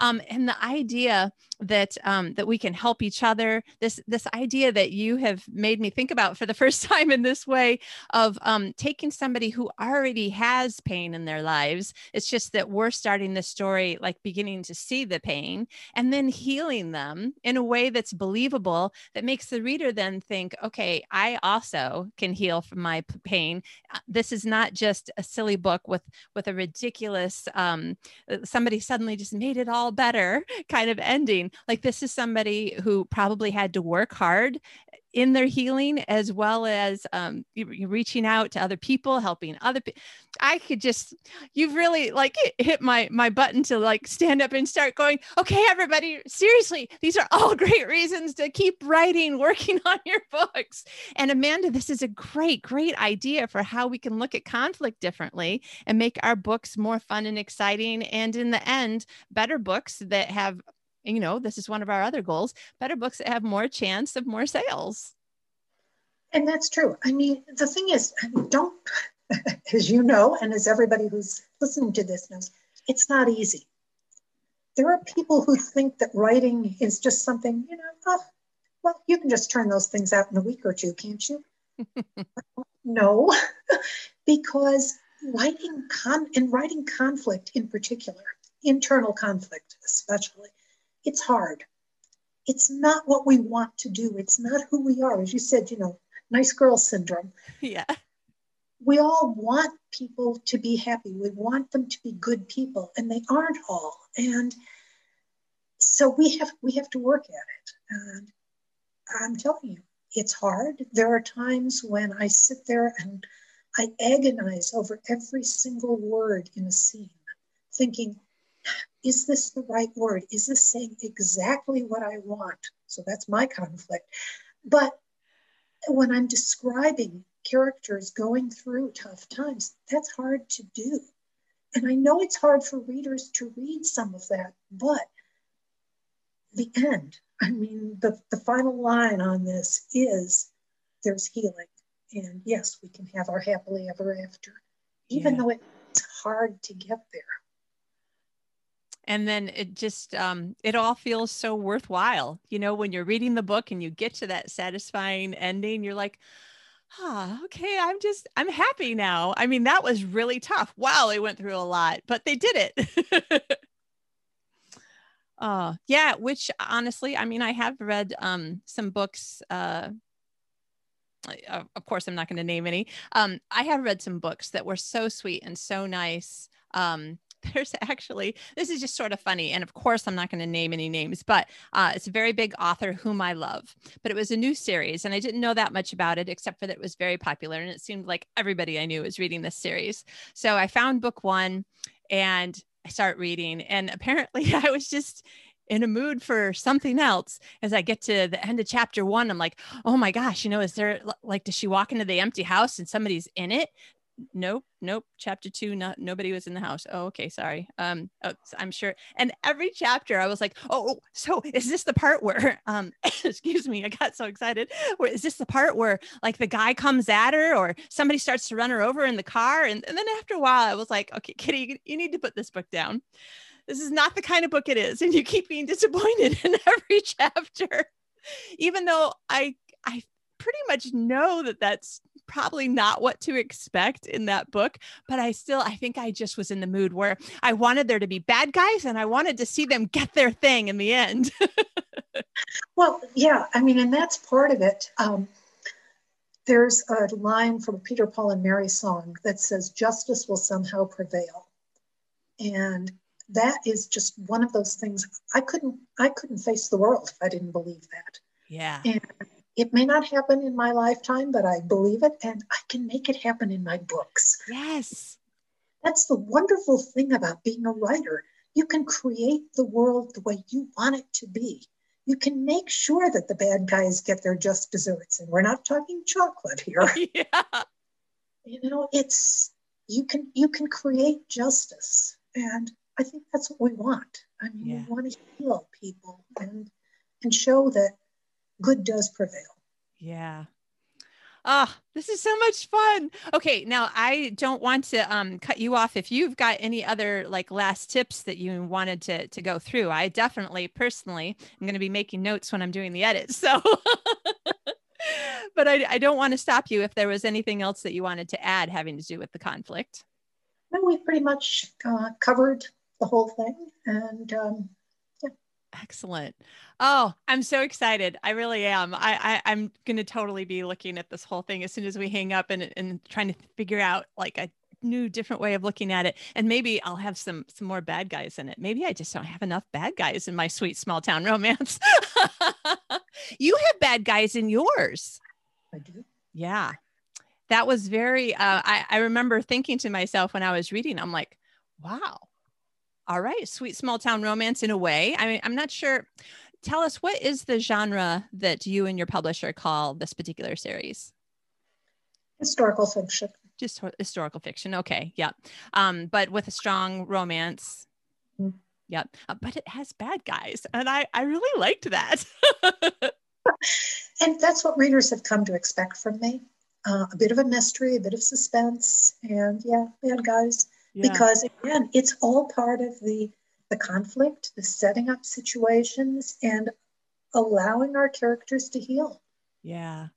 Speaker 1: um, and the idea that um, that we can help each other. This this idea that you have made me think about for the first time in this way of um, taking somebody who already has pain in their lives. It's just that we're starting the story like beginning to see the pain and then healing them in a way that's believable that makes the reader then think, okay, I also can heal from my pain. Uh, this is not just a silly book with with a ridiculous um, uh, somebody suddenly just made it all better kind of ending like this is somebody who probably had to work hard in their healing as well as um, reaching out to other people helping other people i could just you've really like hit my my button to like stand up and start going okay everybody seriously these are all great reasons to keep writing working on your books. And amanda this is a great great idea for how we can look at conflict differently and make our books more fun and exciting and in the end better books that have you know, this is one of our other goals better books that have more chance of more sales.
Speaker 2: And that's true. I mean, the thing is, don't, as you know, and as everybody who's listening to this knows, it's not easy. There are people who think that writing is just something, you know, oh, well, you can just turn those things out in a week or two, can't you? no, because writing con and writing conflict in particular, internal conflict especially, it's hard. It's not what we want to do. It's not who we are. As you said, you know, nice girl syndrome.
Speaker 1: Yeah.
Speaker 2: We all want people to be happy. We want them to be good people, and they aren't all. And so we have we have to work at it. And I'm telling you, it's hard. There are times when I sit there and I agonize over every single word in a scene, thinking, is this the right word? Is this saying exactly what I want? So that's my conflict. But when I'm describing characters going through tough times, that's hard to do. And I know it's hard for readers to read some of that, but the end, I mean, the, the final line on this is there's healing. And yes, we can have our happily ever after, even yeah. though it's hard to get there
Speaker 1: and then it just um, it all feels so worthwhile you know when you're reading the book and you get to that satisfying ending you're like ah okay i'm just i'm happy now. I mean that was really tough. Wow they went through a lot but they did it. Uh yeah which honestly i mean i have read um some books uh of course i'm not going to name any. Um i have read some books that were so sweet and so nice um there's actually this is just sort of funny and of course i'm not going to name any names but uh, it's a very big author whom i love but it was a new series and i didn't know that much about it except for that it was very popular and it seemed like everybody i knew was reading this series so i found book one and I start reading. And apparently I was just in a mood for something else as I get to the end of chapter one. I'm like, oh my gosh, you know, is there like, does she walk into the empty house and somebody's in it? Nope, nope. Chapter two, not nobody was in the house. Oh, okay, sorry. Um, oh, I'm sure. And every chapter, I was like, oh, so is this the part where, um, excuse me, I got so excited. Where is this the part where like the guy comes at her, or somebody starts to run her over in the car? And, and then after a while, I was like, okay, Kitty, you need to put this book down this is not the kind of book it is and you keep being disappointed in every chapter even though i i pretty much know that that's probably not what to expect in that book but i still i think i just was in the mood where i wanted there to be bad guys and i wanted to see them get their thing in the end.
Speaker 2: Well yeah i mean and that's part of it. Um, there's a line from peter paul and mary song that says justice will somehow prevail. And that is just one of those things i couldn't i couldn't face the world if i didn't believe that.
Speaker 1: Yeah.
Speaker 2: And it may not happen in my lifetime but i believe it and i can make it happen in my books.
Speaker 1: Yes.
Speaker 2: That's the wonderful thing about being a writer. You can create the world the way you want it to be. You can make sure that the bad guys get their just desserts and we're not talking chocolate here.
Speaker 1: Yeah.
Speaker 2: You know it's you can you can create justice and I think that's what we want. I mean, yeah. we want to heal people and and show that good does prevail.
Speaker 1: Yeah. Oh, this is so much fun. Okay, now I don't want to um, cut you off. If you've got any other like last tips that you wanted to to go through, I definitely personally I'm going to be making notes when I'm doing the edit. So, but I, I don't want to stop you if there was anything else that you wanted to add having to do with the conflict.
Speaker 2: No, we pretty much uh, covered the whole thing. And um.
Speaker 1: Excellent. Oh, I'm so excited. I really am. I, I am gonna totally be looking at this whole thing as soon as we hang up and and trying to figure out like a new different way of looking at it and maybe i'll have some some more bad guys in it maybe i just don't have enough bad guys in my sweet small town romance you have bad guys in yours
Speaker 2: i do
Speaker 1: yeah that was very uh, I, I remember thinking to myself when i was reading i'm like wow all right, sweet small town romance in a way. I mean, I'm not sure. Tell us what is the genre that you and your publisher call this particular series?
Speaker 2: Historical fiction.
Speaker 1: Just historical fiction. Okay. Yep. Um, but with a strong romance. Mm. Yep. Uh, but it has bad guys. And I, I really liked that.
Speaker 2: and that's what readers have come to expect from me. Uh, a bit of a mystery, a bit of suspense, and yeah, bad guys yeah. because again it's all part of the the conflict the setting up situations and allowing our characters to heal
Speaker 1: yeah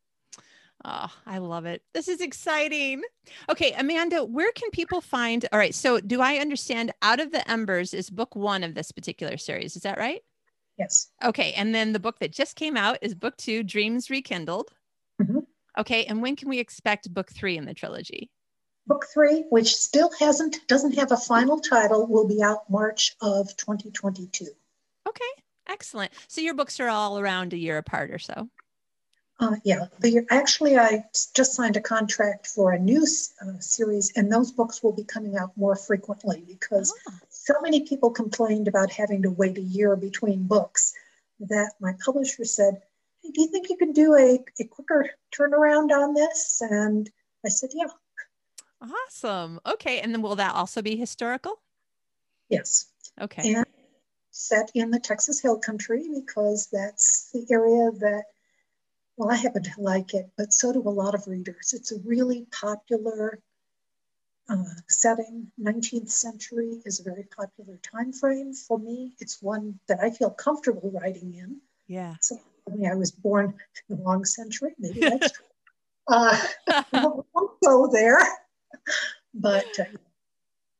Speaker 1: Oh, I love it. This is exciting. Okay, Amanda, where can people find? All right, so do I understand Out of the Embers is book one of this particular series? Is that right?
Speaker 2: Yes.
Speaker 1: Okay, and then the book that just came out is book two, Dreams Rekindled. Mm-hmm. Okay, and when can we expect book three in the trilogy?
Speaker 2: Book three, which still hasn't, doesn't have a final title, will be out March of 2022.
Speaker 1: Okay, excellent. So your books are all around a year apart or so.
Speaker 2: Uh, yeah, the, actually, I just signed a contract for a new uh, series, and those books will be coming out more frequently because oh. so many people complained about having to wait a year between books that my publisher said, hey, Do you think you can do a, a quicker turnaround on this? And I said, Yeah,
Speaker 1: Awesome. Okay. And then will that also be historical?
Speaker 2: Yes.
Speaker 1: Okay.
Speaker 2: And set in the Texas Hill Country because that's the area that, well, I happen to like it, but so do a lot of readers. It's a really popular uh, setting. 19th century is a very popular time frame for me. It's one that I feel comfortable writing in.
Speaker 1: Yeah.
Speaker 2: So I mean, I was born in the long century. Maybe that's true. Uh, won't go there but uh,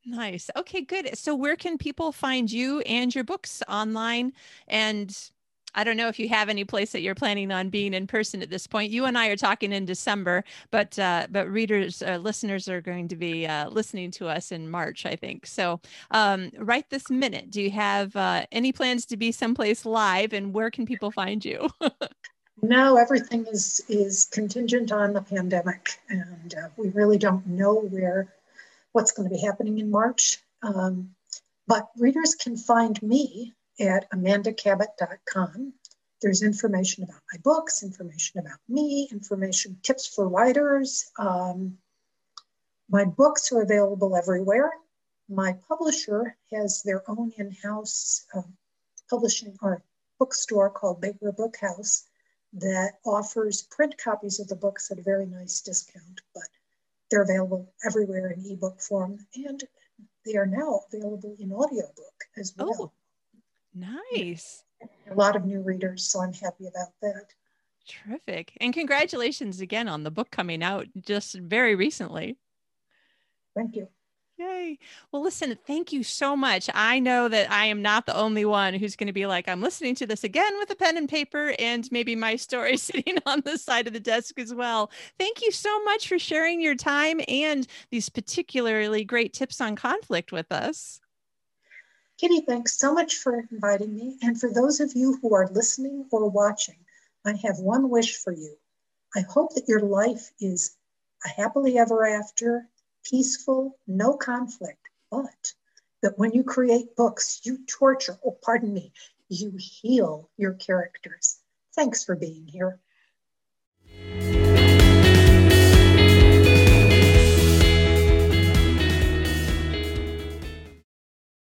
Speaker 1: nice. Okay, good. So where can people find you and your books online? And I don't know if you have any place that you're planning on being in person at this point. You and I are talking in December, but uh, but readers, uh, listeners are going to be uh, listening to us in March, I think. So, um, right this minute, do you have uh, any plans to be someplace live, and where can people find you?
Speaker 2: No, everything is is contingent on the pandemic, and uh, we really don't know where what's going to be happening in March. Um, But readers can find me at amandacabot.com. There's information about my books, information about me, information, tips for writers. Um, my books are available everywhere. My publisher has their own in house uh, publishing or bookstore called Baker Bookhouse that offers print copies of the books at a very nice discount, but they're available everywhere in ebook form and they are now available in audiobook as well.
Speaker 1: Oh, nice.
Speaker 2: A lot of new readers, so I'm happy about that.
Speaker 1: Terrific. And congratulations again on the book coming out just very recently.
Speaker 2: Thank you.
Speaker 1: Yay. Well, listen, thank you so much. I know that I am not the only one who's going to be like, I'm listening to this again with a pen and paper and maybe my story sitting on the side of the desk as well. Thank you so much for sharing your time and these particularly great tips on conflict with us.
Speaker 2: Kitty, thanks so much for inviting me. And for those of you who are listening or watching, I have one wish for you. I hope that your life is a happily ever after peaceful, no conflict, but that when you create books, you torture, oh, pardon me, you heal your characters. Thanks for being here.